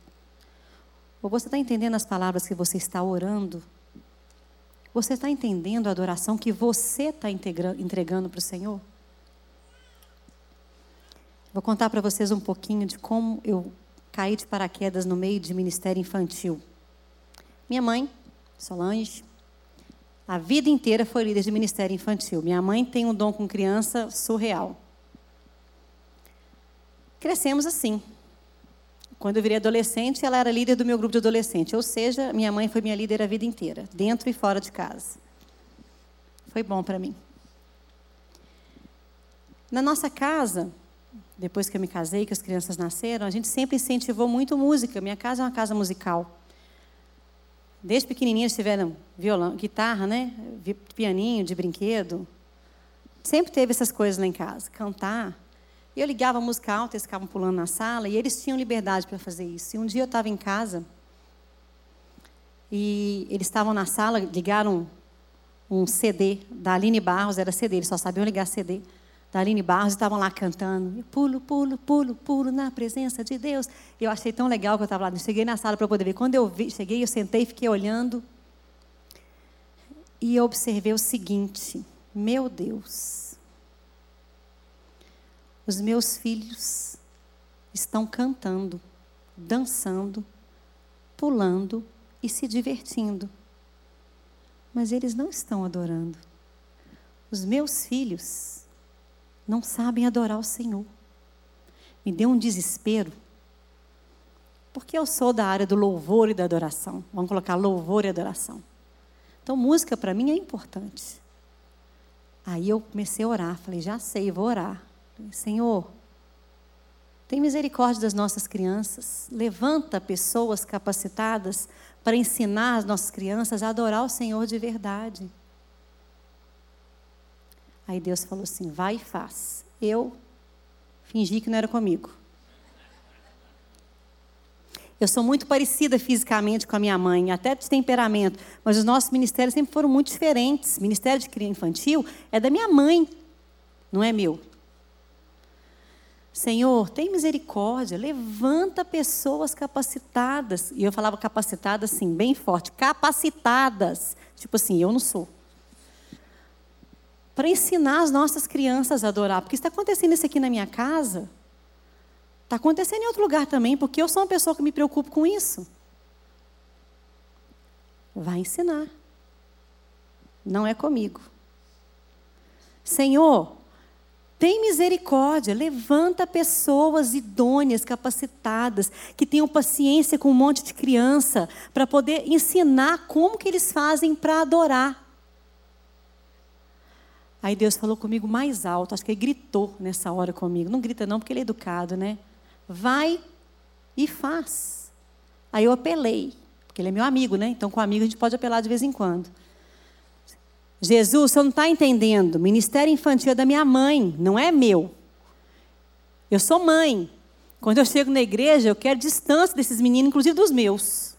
Ou você está entendendo as palavras que você está orando? Você está entendendo a adoração que você está entregando para o Senhor? Vou contar para vocês um pouquinho de como eu caí de paraquedas no meio de ministério infantil. Minha mãe, Solange, a vida inteira foi líder de ministério infantil. Minha mãe tem um dom com criança surreal. Crescemos assim. Quando eu virei adolescente, ela era líder do meu grupo de adolescente. Ou seja, minha mãe foi minha líder a vida inteira, dentro e fora de casa. Foi bom para mim. Na nossa casa, depois que eu me casei, que as crianças nasceram, a gente sempre incentivou muito música. Minha casa é uma casa musical. Desde pequenininhas tiveram violão, guitarra, né? Pianinho de brinquedo. Sempre teve essas coisas lá em casa. Cantar. E eu ligava a música alta, eles ficavam pulando na sala, e eles tinham liberdade para fazer isso. E um dia eu estava em casa, e eles estavam na sala, ligaram um CD da Aline Barros, era CD, eles só sabiam ligar CD da Aline Barros, estavam lá cantando. Pulo, pulo, pulo, pulo na presença de Deus. E eu achei tão legal que eu estava lá. Eu cheguei na sala para poder ver. Quando eu vi, cheguei, eu sentei, fiquei olhando. E eu observei o seguinte: meu Deus, os meus filhos estão cantando, dançando, pulando e se divertindo. Mas eles não estão adorando. Os meus filhos não sabem adorar o Senhor. Me deu um desespero. Porque eu sou da área do louvor e da adoração. Vamos colocar louvor e adoração. Então, música para mim é importante. Aí eu comecei a orar. Falei, já sei, vou orar. Senhor, tem misericórdia das nossas crianças. Levanta pessoas capacitadas para ensinar as nossas crianças a adorar o Senhor de verdade. Aí Deus falou assim: vai e faz. Eu fingi que não era comigo. Eu sou muito parecida fisicamente com a minha mãe, até de temperamento, mas os nossos ministérios sempre foram muito diferentes. Ministério de Criança Infantil é da minha mãe, não é meu. Senhor, tem misericórdia, levanta pessoas capacitadas. E eu falava capacitadas assim, bem forte, capacitadas. Tipo assim, eu não sou para ensinar as nossas crianças a adorar. Porque está acontecendo isso aqui na minha casa, está acontecendo em outro lugar também, porque eu sou uma pessoa que me preocupo com isso. Vai ensinar. Não é comigo. Senhor, tem misericórdia, levanta pessoas idôneas, capacitadas, que tenham paciência com um monte de criança, para poder ensinar como que eles fazem para adorar. Aí Deus falou comigo mais alto, acho que ele gritou nessa hora comigo. Não grita não, porque ele é educado, né? Vai e faz. Aí eu apelei, porque ele é meu amigo, né? Então com amigo a gente pode apelar de vez em quando. Jesus, você não está entendendo. Ministério infantil é da minha mãe, não é meu. Eu sou mãe. Quando eu chego na igreja, eu quero distância desses meninos, inclusive dos meus.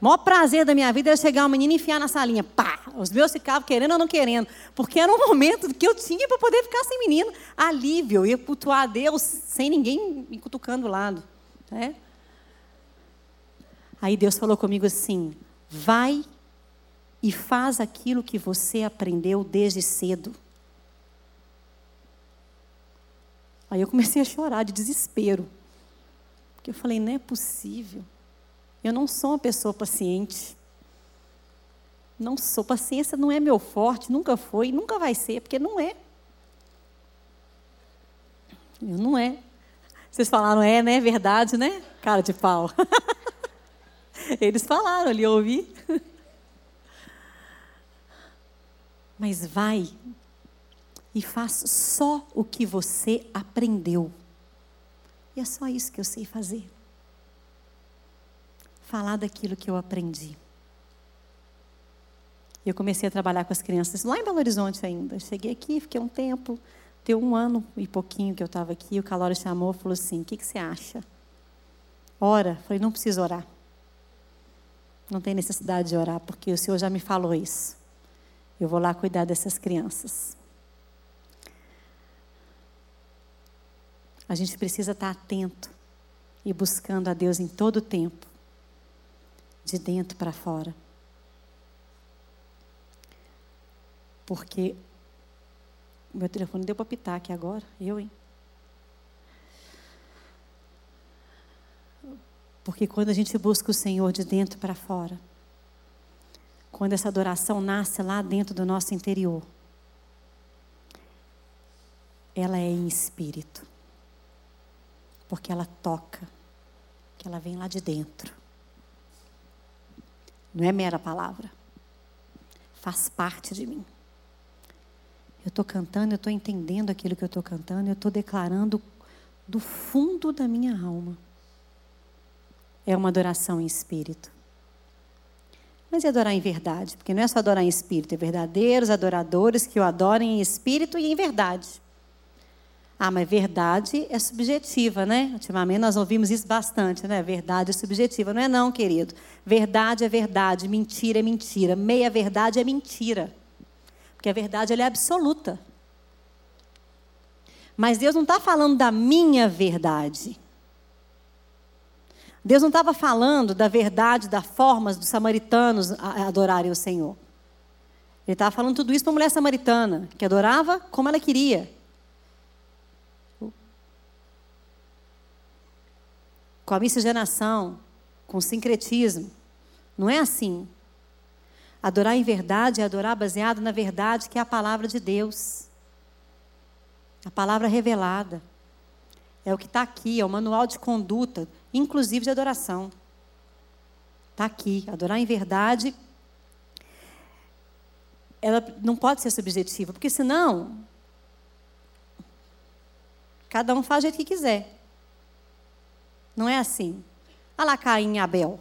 O maior prazer da minha vida era chegar um menino e enfiar na salinha. Pá! Os meus ficavam querendo ou não querendo. Porque era um momento que eu tinha para poder ficar sem menino. Alívio. Eu ia cultuar a Deus sem ninguém me cutucando do lado. Né? Aí Deus falou comigo assim: vai e faz aquilo que você aprendeu desde cedo. Aí eu comecei a chorar de desespero. Porque eu falei: não é possível. Eu não sou uma pessoa paciente. Não sou. Paciência não é meu forte, nunca foi, nunca vai ser, porque não é. Eu não é. Vocês falaram é, né? Verdade, né? Cara de pau. Eles falaram ali, eu ouvi. Mas vai e faz só o que você aprendeu. E é só isso que eu sei fazer falar daquilo que eu aprendi. Eu comecei a trabalhar com as crianças lá em Belo Horizonte ainda. Cheguei aqui, fiquei um tempo, deu um ano e pouquinho que eu estava aqui. O Calório chamou e falou assim: O que, que você acha? Ora. Falei: Não preciso orar. Não tem necessidade de orar, porque o Senhor já me falou isso. Eu vou lá cuidar dessas crianças. A gente precisa estar atento e buscando a Deus em todo o tempo de dentro para fora. Porque meu telefone deu para pitar aqui agora, eu, hein? Porque quando a gente busca o Senhor de dentro para fora, quando essa adoração nasce lá dentro do nosso interior, ela é em espírito. Porque ela toca, que ela vem lá de dentro. Não é mera palavra. Faz parte de mim. Eu estou cantando, eu estou entendendo aquilo que eu estou cantando, eu estou declarando do fundo da minha alma. É uma adoração em espírito. Mas e adorar em verdade? Porque não é só adorar em espírito, é verdadeiros adoradores que o adorem em espírito e em verdade. Ah, mas verdade é subjetiva, né? Ultimamente nós ouvimos isso bastante, né? Verdade é subjetiva. Não é não, querido. Verdade é verdade, mentira é mentira. Meia verdade é mentira. Porque a verdade é absoluta. Mas Deus não está falando da minha verdade. Deus não estava falando da verdade, das formas dos samaritanos adorarem o Senhor. Ele estava falando tudo isso para a mulher samaritana, que adorava como ela queria. Com a miscigenação, com o sincretismo. Não é assim. Adorar em verdade é adorar baseado na verdade que é a palavra de Deus. A palavra revelada. É o que está aqui, é o manual de conduta inclusive de adoração. Está aqui. Adorar em verdade, ela não pode ser subjetiva, porque senão, cada um faz o jeito que quiser. Não é assim. Olha lá Caim e Abel.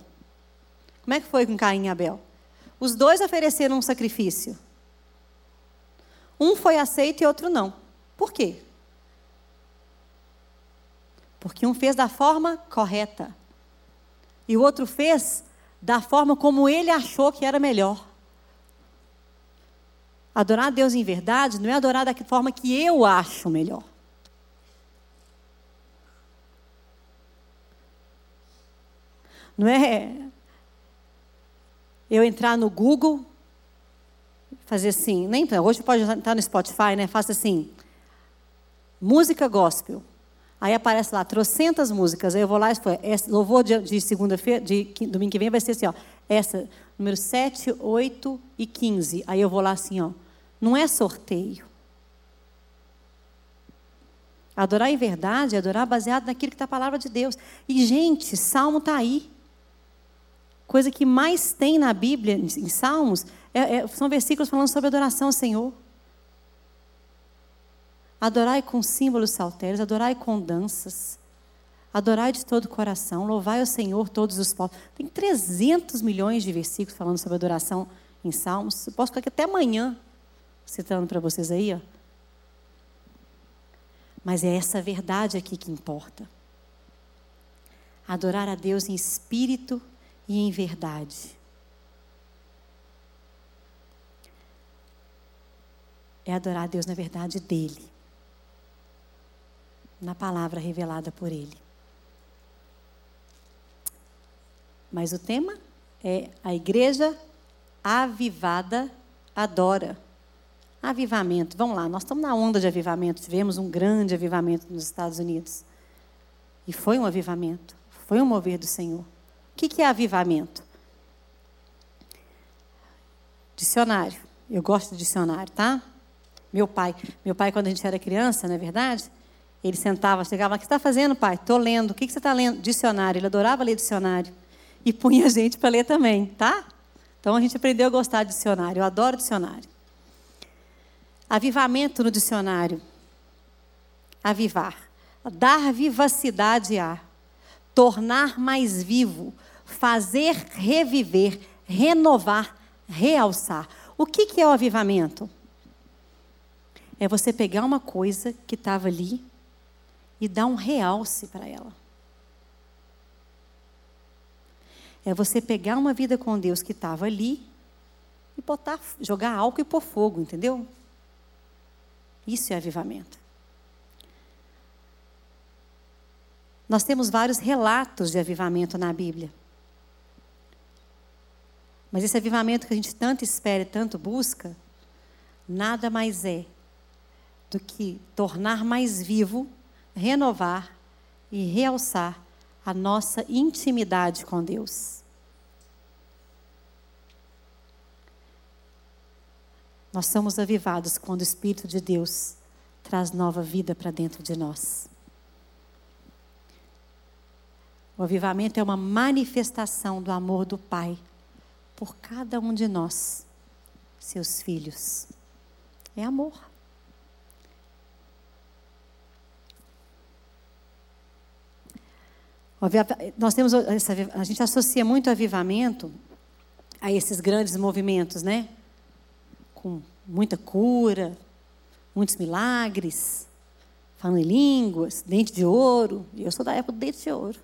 Como é que foi com Caim e Abel? Os dois ofereceram um sacrifício. Um foi aceito e outro não. Por quê? Porque um fez da forma correta. E o outro fez da forma como ele achou que era melhor. Adorar a Deus em verdade não é adorar da forma que eu acho melhor. Não é eu entrar no Google, fazer assim, nem hoje pode estar no Spotify, né? Faça assim, música gospel. Aí aparece lá, trocentas músicas. Aí eu vou lá e foi, louvor de, de segunda-feira, de domingo que vem, vai ser assim, ó. Essa, número 7, 8 e 15. Aí eu vou lá assim, ó. Não é sorteio. Adorar em verdade adorar baseado naquilo que está a palavra de Deus. E, gente, Salmo está aí. Coisa que mais tem na Bíblia, em Salmos, é, é, são versículos falando sobre adoração ao Senhor. Adorai com símbolos saltérios, adorai com danças. Adorai de todo o coração, louvai ao Senhor todos os povos. Tem 300 milhões de versículos falando sobre adoração em Salmos. Eu posso ficar aqui até amanhã citando para vocês aí, ó. Mas é essa verdade aqui que importa. Adorar a Deus em espírito e em verdade. É adorar a Deus na verdade dele na palavra revelada por Ele. Mas o tema é a igreja avivada adora. Avivamento. Vamos lá, nós estamos na onda de avivamento. Tivemos um grande avivamento nos Estados Unidos. E foi um avivamento. Foi um mover do Senhor. O que é avivamento? Dicionário. Eu gosto de dicionário, tá? Meu pai, meu pai quando a gente era criança, não é verdade? Ele sentava, chegava o que você está fazendo, pai? Estou lendo. O que você está lendo? Dicionário. Ele adorava ler dicionário. E punha a gente para ler também, tá? Então a gente aprendeu a gostar de dicionário. Eu adoro dicionário. Avivamento no dicionário. Avivar. Dar vivacidade a. Tornar mais vivo. Fazer reviver. Renovar. Realçar. O que, que é o avivamento? É você pegar uma coisa que estava ali e dar um realce para ela. É você pegar uma vida com Deus que estava ali e botar, jogar álcool e pôr fogo, entendeu? Isso é avivamento. Nós temos vários relatos de avivamento na Bíblia. Mas esse avivamento que a gente tanto espera e tanto busca, nada mais é do que tornar mais vivo renovar e realçar a nossa intimidade com Deus. Nós somos avivados quando o Espírito de Deus traz nova vida para dentro de nós. O avivamento é uma manifestação do amor do Pai por cada um de nós, seus filhos. É amor. Nós temos a gente associa muito avivamento a esses grandes movimentos, né? Com muita cura, muitos milagres, falando em línguas, dente de ouro. Eu sou da época do dente de ouro.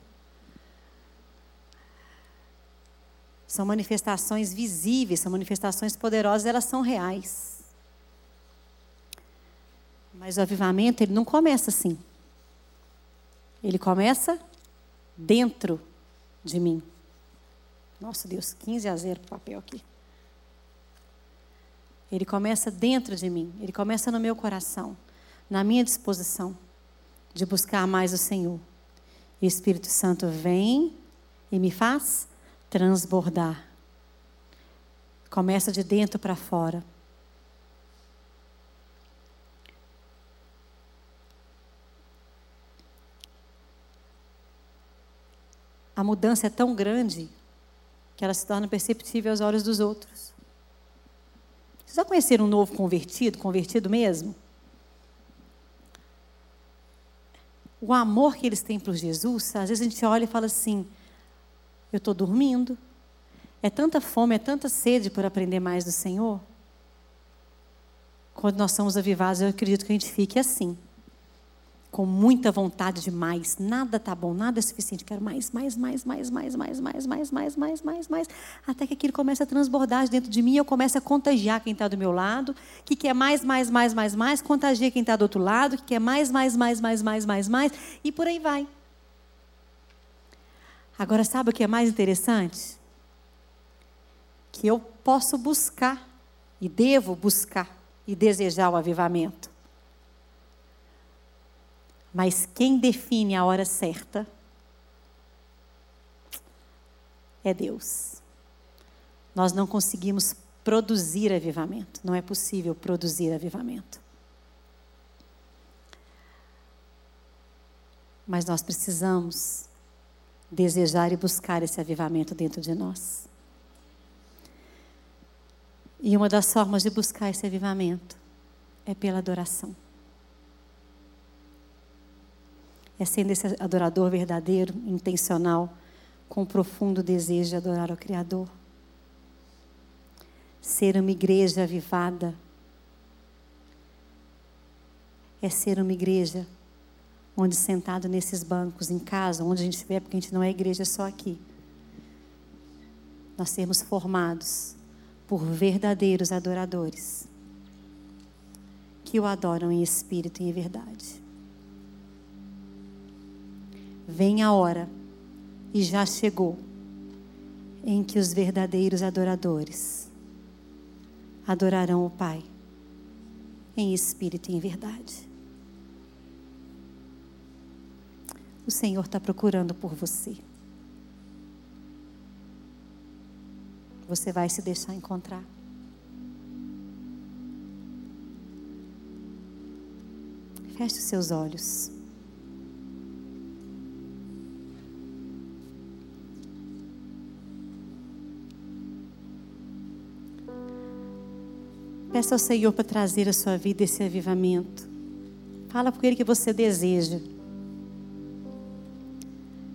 São manifestações visíveis, são manifestações poderosas, elas são reais. Mas o avivamento, ele não começa assim. Ele começa dentro de mim. Nossa Deus, 15 a 0 para o papel aqui. Ele começa dentro de mim, ele começa no meu coração, na minha disposição de buscar mais o Senhor. E o Espírito Santo vem e me faz transbordar. Começa de dentro para fora. A mudança é tão grande que ela se torna perceptível aos olhos dos outros. Vocês já conheceram um novo convertido, convertido mesmo? O amor que eles têm por Jesus, às vezes a gente olha e fala assim: eu estou dormindo. É tanta fome, é tanta sede por aprender mais do Senhor. Quando nós somos avivados, eu acredito que a gente fique assim com muita vontade de mais. Nada tá bom, nada é suficiente. Quero mais, mais, mais, mais, mais, mais, mais, mais, mais, mais, mais, mais. Até que aquilo começa a transbordar dentro de mim e eu começo a contagiar quem está do meu lado. Que quer mais, mais, mais, mais, mais. Contagia quem está do outro lado. Que quer mais, mais, mais, mais, mais, mais, mais. E por aí vai. Agora, sabe o que é mais interessante? Que eu posso buscar e devo buscar e desejar o avivamento. Mas quem define a hora certa é Deus. Nós não conseguimos produzir avivamento. Não é possível produzir avivamento. Mas nós precisamos desejar e buscar esse avivamento dentro de nós. E uma das formas de buscar esse avivamento é pela adoração. É sendo esse adorador verdadeiro, intencional, com profundo desejo de adorar ao Criador. Ser uma igreja avivada é ser uma igreja onde sentado nesses bancos em casa, onde a gente estiver, porque a gente não é igreja só aqui. Nós sermos formados por verdadeiros adoradores que o adoram em espírito e em verdade. Vem a hora, e já chegou, em que os verdadeiros adoradores adorarão o Pai em espírito e em verdade. O Senhor está procurando por você. Você vai se deixar encontrar. Feche os seus olhos. Peça ao Senhor para trazer à sua vida esse avivamento. Fala com Ele que você deseja.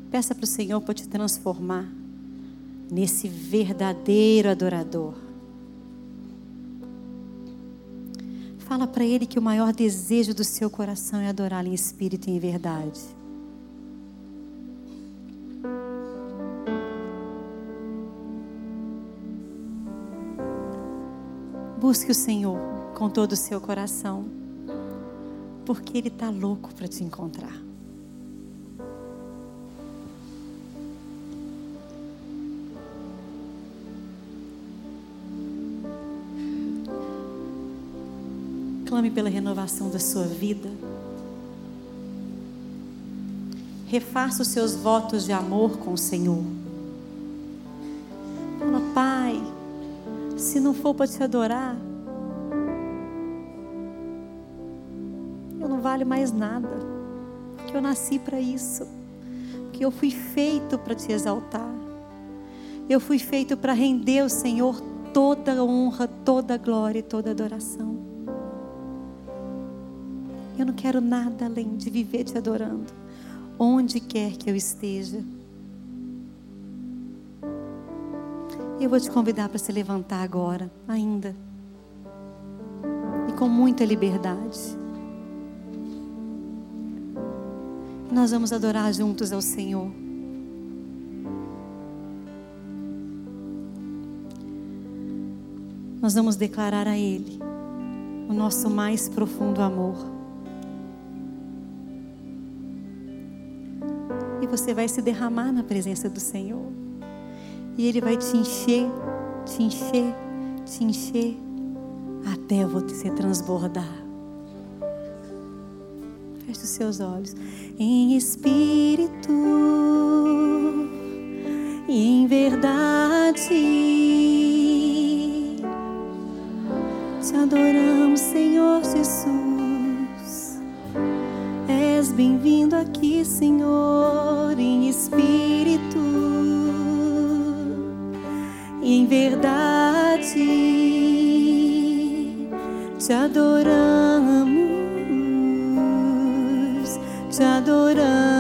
Peça para o Senhor para te transformar nesse verdadeiro adorador. Fala para Ele que o maior desejo do seu coração é adorá-lo em espírito e em verdade. Busque o Senhor com todo o seu coração, porque Ele está louco para te encontrar. Clame pela renovação da sua vida. Refaça os seus votos de amor com o Senhor. For para te adorar, eu não valho mais nada. Porque eu nasci para isso. Porque eu fui feito para te exaltar. Eu fui feito para render ao Senhor toda honra, toda glória e toda adoração. Eu não quero nada além de viver te adorando, onde quer que eu esteja. eu vou te convidar para se levantar agora, ainda. E com muita liberdade. Nós vamos adorar juntos ao Senhor. Nós vamos declarar a Ele o nosso mais profundo amor. E você vai se derramar na presença do Senhor. E Ele vai te encher, te encher, te encher, até você transbordar. Feche os seus olhos. Em espírito e em verdade, te adoramos, Senhor Jesus. És bem-vindo aqui, Senhor, em espírito. te adoramos, te adoramos.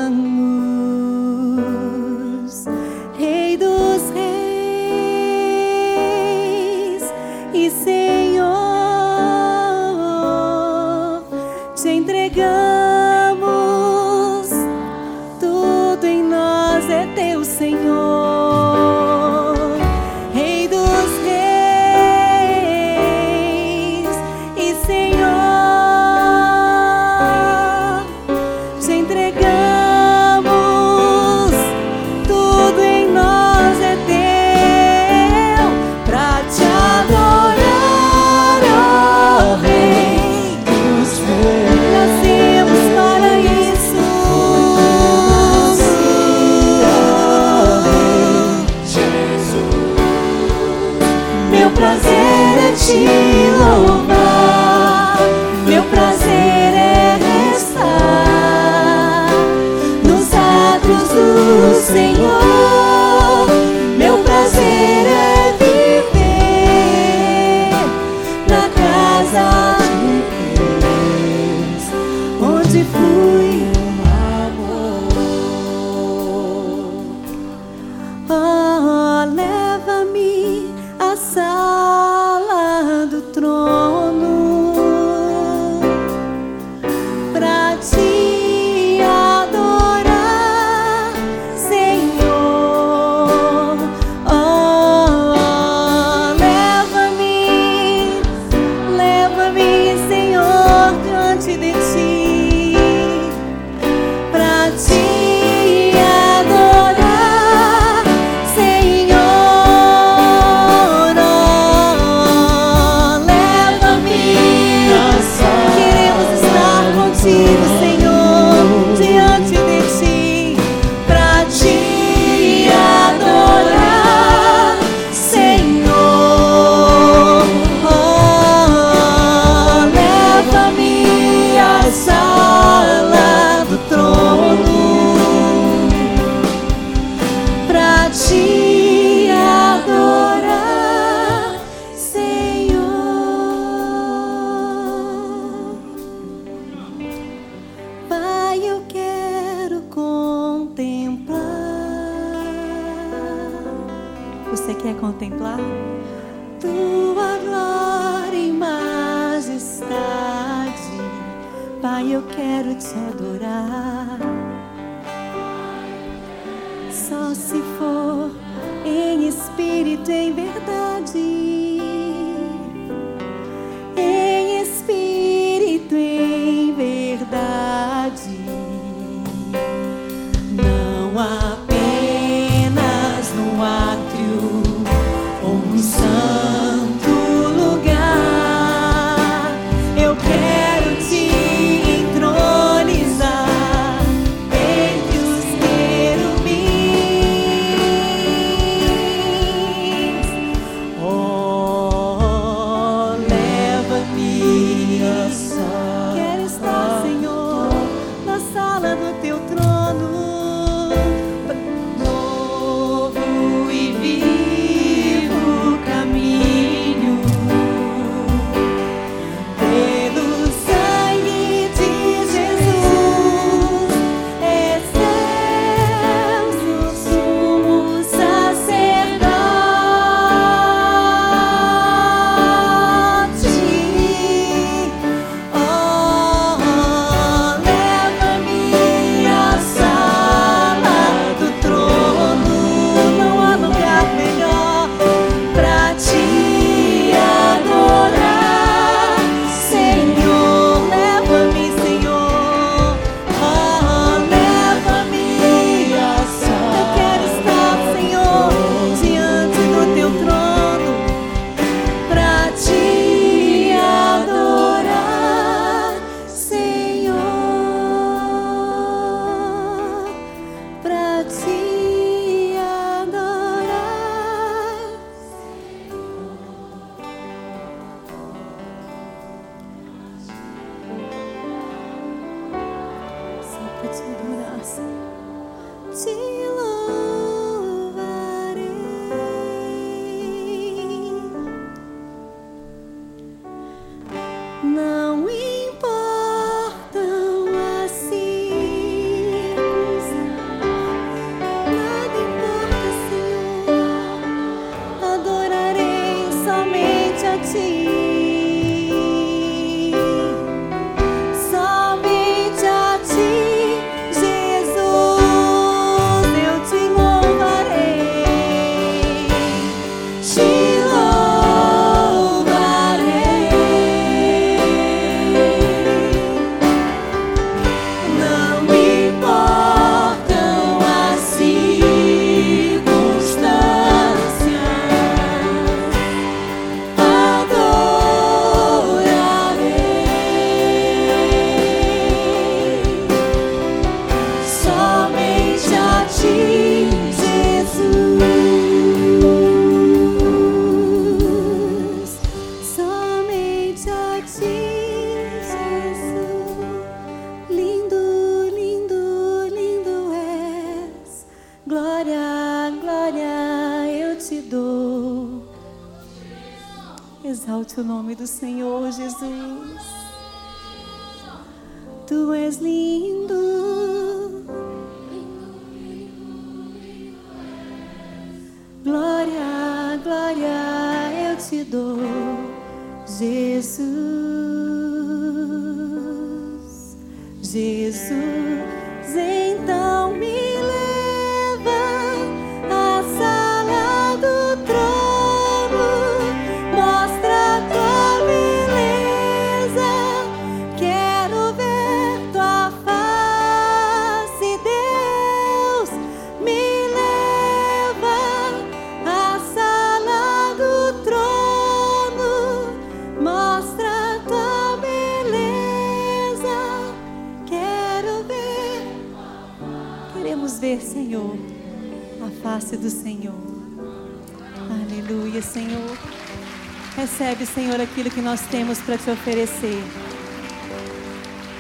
Nós temos para te oferecer.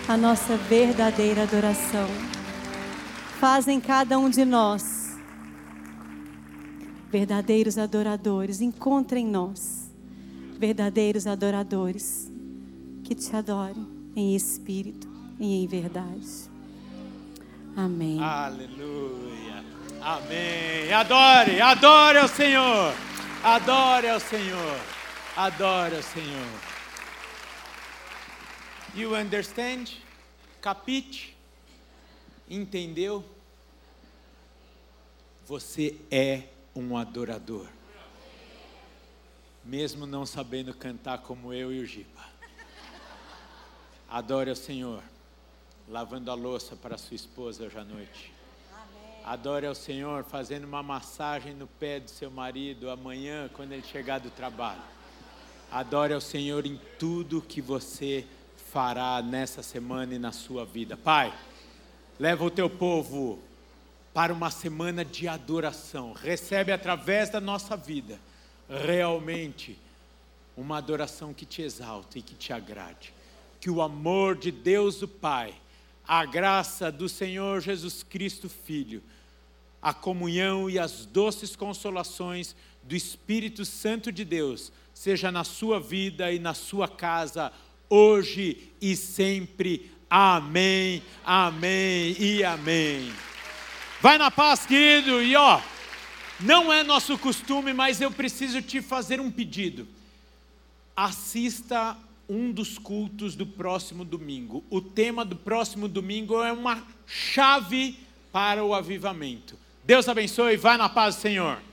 A nossa verdadeira adoração. Faz em cada um de nós verdadeiros adoradores. Encontre em nós verdadeiros adoradores que te adorem em espírito e em verdade. Amém. Aleluia. Amém. Adore, adore ao Senhor. Adore ao Senhor. Adore ao Senhor. You understand? Capite? Entendeu? Você é um adorador. Mesmo não sabendo cantar como eu e o Giba. Adore ao Senhor. Lavando a louça para sua esposa hoje à noite Adore ao Senhor fazendo uma massagem no pé do seu marido amanhã, quando ele chegar do trabalho. Adore ao Senhor em tudo que você fará nessa semana e na sua vida. Pai, leva o teu povo para uma semana de adoração. Recebe através da nossa vida realmente uma adoração que te exalte e que te agrade. Que o amor de Deus o Pai, a graça do Senhor Jesus Cristo Filho, a comunhão e as doces consolações do Espírito Santo de Deus seja na sua vida e na sua casa, hoje e sempre. Amém, amém e amém. Vai na paz, querido, e ó, não é nosso costume, mas eu preciso te fazer um pedido. Assista um dos cultos do próximo domingo. O tema do próximo domingo é uma chave para o avivamento. Deus abençoe, vai na paz Senhor.